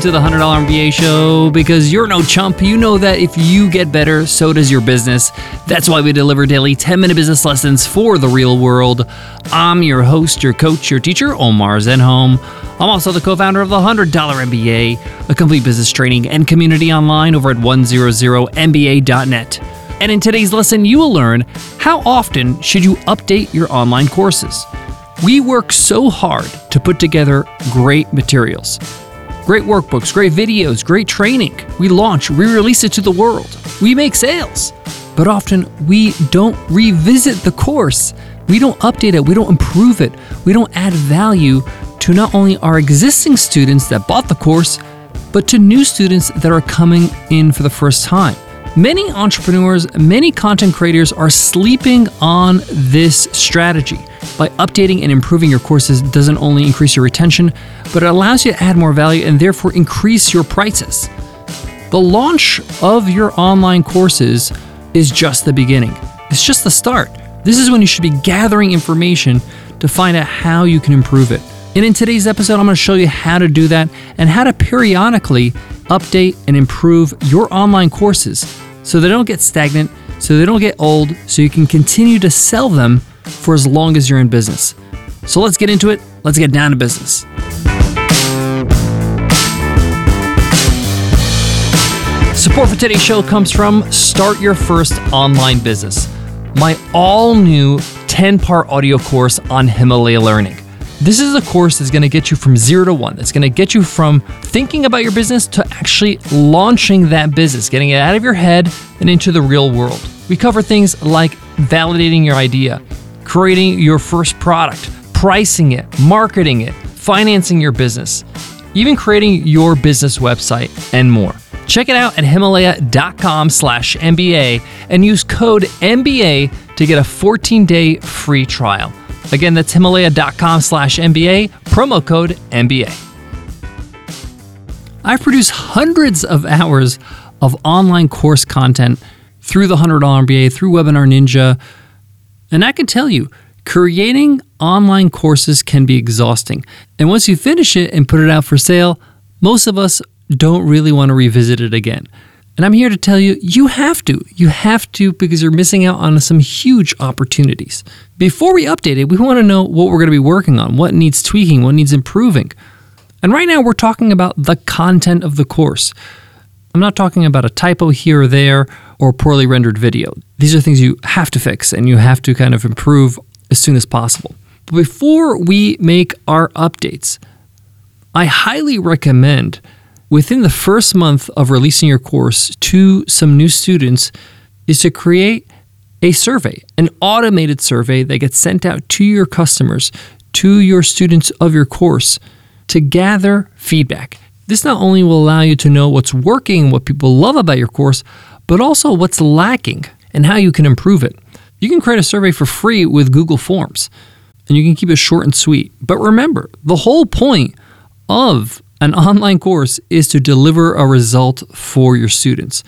to the $100 MBA show because you're no chump. You know that if you get better, so does your business. That's why we deliver daily 10 minute business lessons for the real world. I'm your host, your coach, your teacher, Omar Zenhom. I'm also the co founder of the $100 MBA, a complete business training and community online over at 100MBA.net. And in today's lesson, you will learn how often should you update your online courses. We work so hard to put together great materials. Great workbooks, great videos, great training. We launch, we release it to the world. We make sales. But often we don't revisit the course. We don't update it, we don't improve it, we don't add value to not only our existing students that bought the course, but to new students that are coming in for the first time. Many entrepreneurs, many content creators are sleeping on this strategy. By updating and improving your courses doesn't only increase your retention, but it allows you to add more value and therefore increase your prices. The launch of your online courses is just the beginning. It's just the start. This is when you should be gathering information to find out how you can improve it. And in today's episode, I'm going to show you how to do that and how to periodically update and improve your online courses so they don't get stagnant, so they don't get old, so you can continue to sell them for as long as you're in business. So let's get into it. Let's get down to business. Support for today's show comes from Start Your First Online Business, my all new 10 part audio course on Himalaya Learning. This is a course that's going to get you from zero to one. That's going to get you from thinking about your business to actually launching that business, getting it out of your head and into the real world. We cover things like validating your idea, creating your first product, pricing it, marketing it, financing your business, even creating your business website, and more. Check it out at himalaya.com slash MBA and use code MBA to get a 14 day free trial. Again, that's himalaya.com slash MBA, promo code MBA. I've produced hundreds of hours of online course content through the $100 MBA, through Webinar Ninja, and I can tell you, creating online courses can be exhausting. And once you finish it and put it out for sale, most of us don't really want to revisit it again. And I'm here to tell you, you have to. You have to because you're missing out on some huge opportunities. Before we update it, we want to know what we're going to be working on, what needs tweaking, what needs improving. And right now, we're talking about the content of the course. I'm not talking about a typo here or there or poorly rendered video. These are things you have to fix and you have to kind of improve as soon as possible. But before we make our updates, I highly recommend within the first month of releasing your course to some new students is to create a survey, an automated survey that gets sent out to your customers, to your students of your course to gather feedback. This not only will allow you to know what's working, what people love about your course, but also what's lacking and how you can improve it. You can create a survey for free with Google Forms and you can keep it short and sweet. But remember, the whole point of an online course is to deliver a result for your students.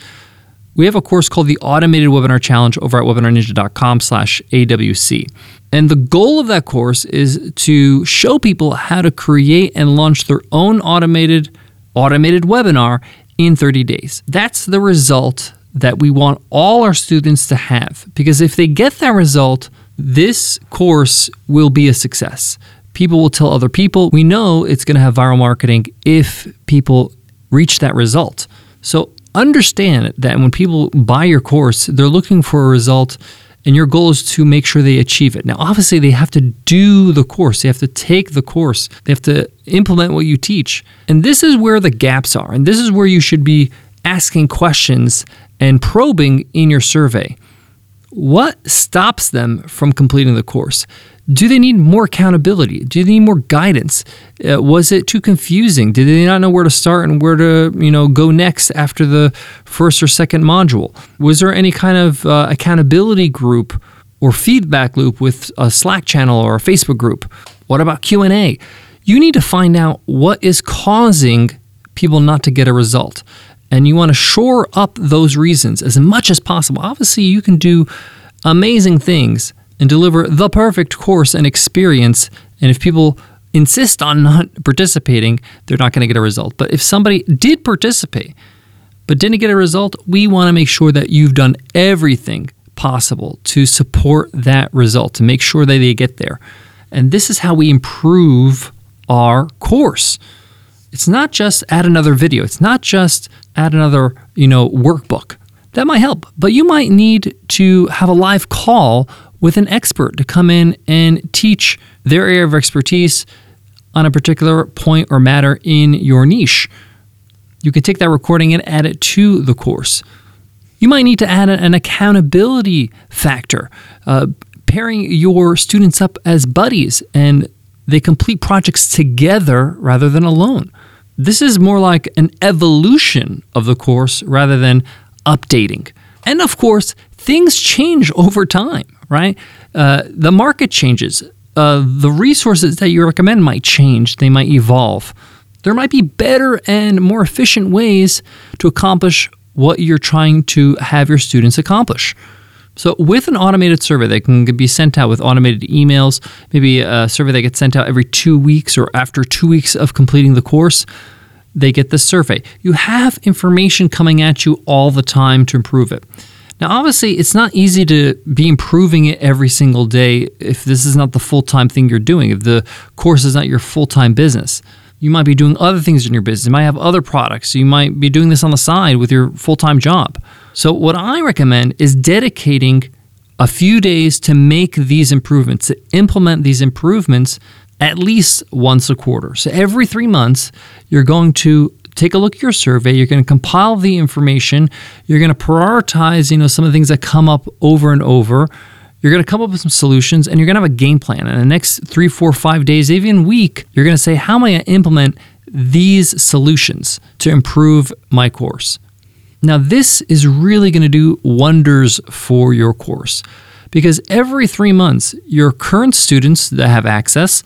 We have a course called the Automated Webinar Challenge over at webinarninja.com slash AWC. And the goal of that course is to show people how to create and launch their own automated automated webinar in 30 days. That's the result that we want all our students to have because if they get that result, this course will be a success people will tell other people. We know it's going to have viral marketing if people reach that result. So understand that when people buy your course, they're looking for a result and your goal is to make sure they achieve it. Now, obviously, they have to do the course, they have to take the course, they have to implement what you teach. And this is where the gaps are. And this is where you should be asking questions and probing in your survey. What stops them from completing the course? Do they need more accountability? Do they need more guidance? Uh, was it too confusing? Did they not know where to start and where to, you know, go next after the first or second module? Was there any kind of uh, accountability group or feedback loop with a Slack channel or a Facebook group? What about Q&A? You need to find out what is causing people not to get a result. And you want to shore up those reasons as much as possible. Obviously, you can do amazing things and deliver the perfect course and experience. And if people insist on not participating, they're not going to get a result. But if somebody did participate but didn't get a result, we want to make sure that you've done everything possible to support that result, to make sure that they get there. And this is how we improve our course. It's not just add another video. It's not just add another, you know, workbook. That might help, but you might need to have a live call with an expert to come in and teach their area of expertise on a particular point or matter in your niche. You can take that recording and add it to the course. You might need to add an accountability factor, uh, pairing your students up as buddies and they complete projects together rather than alone. This is more like an evolution of the course rather than updating. And of course, things change over time, right? Uh, the market changes. Uh, the resources that you recommend might change, they might evolve. There might be better and more efficient ways to accomplish what you're trying to have your students accomplish. So, with an automated survey that can be sent out with automated emails, maybe a survey that gets sent out every two weeks or after two weeks of completing the course, they get the survey. You have information coming at you all the time to improve it. Now, obviously, it's not easy to be improving it every single day if this is not the full time thing you're doing, if the course is not your full time business. You might be doing other things in your business. You might have other products. You might be doing this on the side with your full time job. So, what I recommend is dedicating a few days to make these improvements, to implement these improvements at least once a quarter. So, every three months, you're going to take a look at your survey you're going to compile the information you're going to prioritize you know some of the things that come up over and over you're going to come up with some solutions and you're going to have a game plan. In the next three, four, five days, even week, you're going to say, how am I going to implement these solutions to improve my course? Now, this is really going to do wonders for your course because every three months, your current students that have access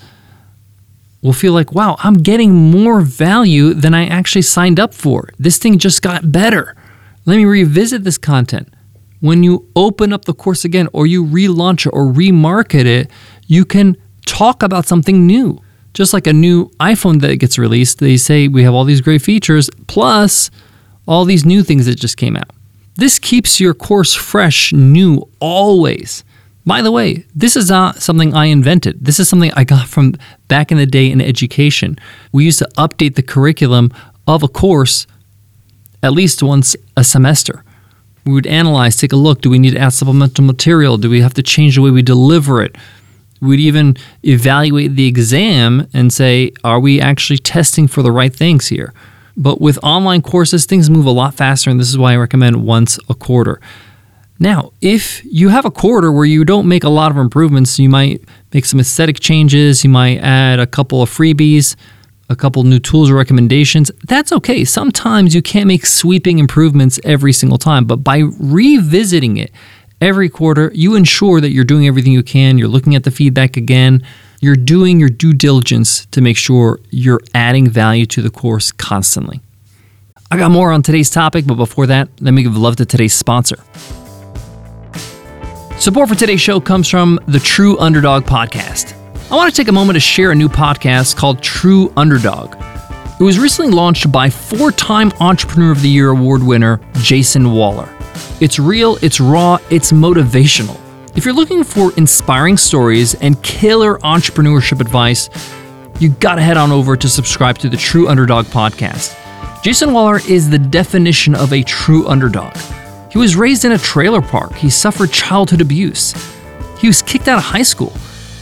will feel like, wow, I'm getting more value than I actually signed up for. This thing just got better. Let me revisit this content when you open up the course again or you relaunch it or remarket it, you can talk about something new. Just like a new iPhone that gets released, they say we have all these great features plus all these new things that just came out. This keeps your course fresh, new, always. By the way, this is not something I invented. This is something I got from back in the day in education. We used to update the curriculum of a course at least once a semester we would analyze, take a look. Do we need to add supplemental material? Do we have to change the way we deliver it? We'd even evaluate the exam and say, are we actually testing for the right things here? But with online courses, things move a lot faster, and this is why I recommend once a quarter. Now, if you have a quarter where you don't make a lot of improvements, you might make some aesthetic changes, you might add a couple of freebies, a couple new tools or recommendations, that's okay. Sometimes you can't make sweeping improvements every single time, but by revisiting it every quarter, you ensure that you're doing everything you can, you're looking at the feedback again, you're doing your due diligence to make sure you're adding value to the course constantly. I got more on today's topic, but before that, let me give love to today's sponsor. Support for today's show comes from the True Underdog Podcast. I want to take a moment to share a new podcast called True Underdog. It was recently launched by four time Entrepreneur of the Year award winner Jason Waller. It's real, it's raw, it's motivational. If you're looking for inspiring stories and killer entrepreneurship advice, you gotta head on over to subscribe to the True Underdog podcast. Jason Waller is the definition of a true underdog. He was raised in a trailer park, he suffered childhood abuse, he was kicked out of high school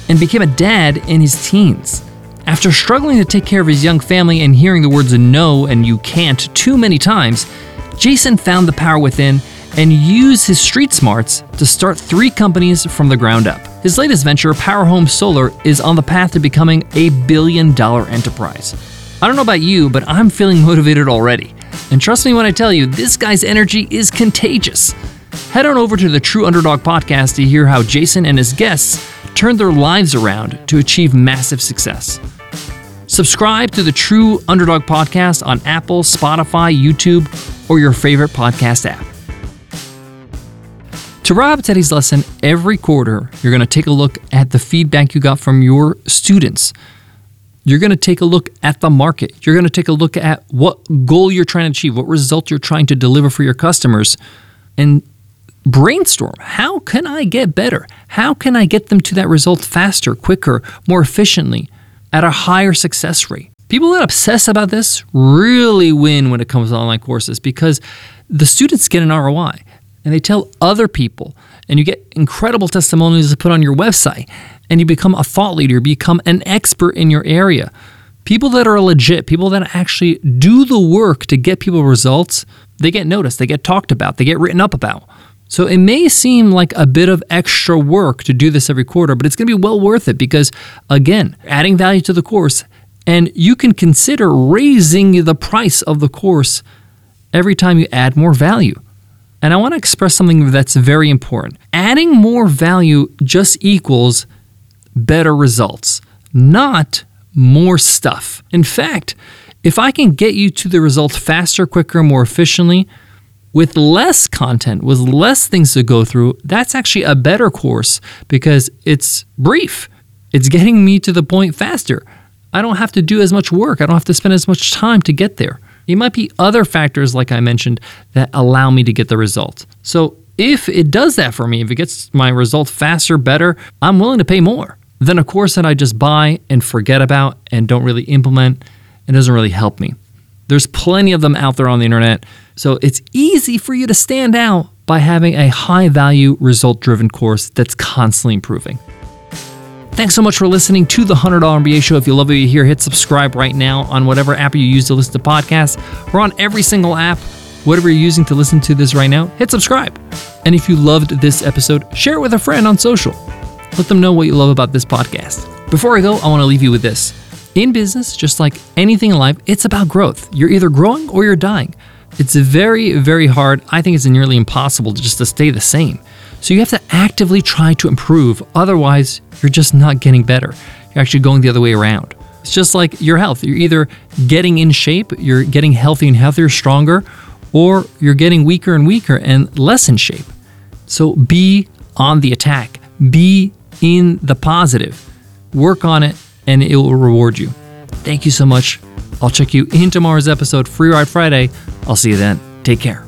and became a dad in his teens. After struggling to take care of his young family and hearing the words no and you can't too many times, Jason found the power within and used his street smarts to start three companies from the ground up. His latest venture, Power Home Solar, is on the path to becoming a billion dollar enterprise. I don't know about you, but I'm feeling motivated already. And trust me when I tell you, this guy's energy is contagious. Head on over to the True Underdog podcast to hear how Jason and his guests turned their lives around to achieve massive success. Subscribe to the True Underdog podcast on Apple, Spotify, YouTube, or your favorite podcast app. To wrap up lesson, every quarter you're going to take a look at the feedback you got from your students. You're going to take a look at the market. You're going to take a look at what goal you're trying to achieve, what result you're trying to deliver for your customers, and brainstorm how can I get better? How can I get them to that result faster, quicker, more efficiently, at a higher success rate? People that obsess about this really win when it comes to online courses because the students get an ROI and they tell other people, and you get incredible testimonials to put on your website, and you become a thought leader, become an expert in your area. People that are legit, people that actually do the work to get people results, they get noticed, they get talked about, they get written up about. So it may seem like a bit of extra work to do this every quarter, but it's going to be well worth it because, again, adding value to the course, and you can consider raising the price of the course every time you add more value. And I want to express something that's very important. Adding more value just equals better results, not more stuff. In fact, if I can get you to the result faster, quicker, more efficiently, with less content, with less things to go through, that's actually a better course because it's brief. It's getting me to the point faster. I don't have to do as much work. I don't have to spend as much time to get there. It might be other factors, like I mentioned, that allow me to get the result. So if it does that for me, if it gets my result faster, better, I'm willing to pay more than a course that I just buy and forget about and don't really implement and doesn't really help me. There's plenty of them out there on the internet. So it's easy for you to stand out by having a high value, result driven course that's constantly improving. Thanks so much for listening to the $100 MBA show. If you love what you hear, hit subscribe right now on whatever app you use to listen to podcasts. We're on every single app. Whatever you're using to listen to this right now, hit subscribe. And if you loved this episode, share it with a friend on social. Let them know what you love about this podcast. Before I go, I want to leave you with this. In business, just like anything in life, it's about growth. You're either growing or you're dying. It's very, very hard. I think it's nearly impossible just to stay the same. So you have to actively try to improve. Otherwise, you're just not getting better. You're actually going the other way around. It's just like your health. You're either getting in shape, you're getting healthy and healthier, stronger, or you're getting weaker and weaker and less in shape. So be on the attack. Be in the positive. Work on it and it will reward you. Thank you so much. I'll check you in tomorrow's episode, Free Ride Friday. I'll see you then. Take care.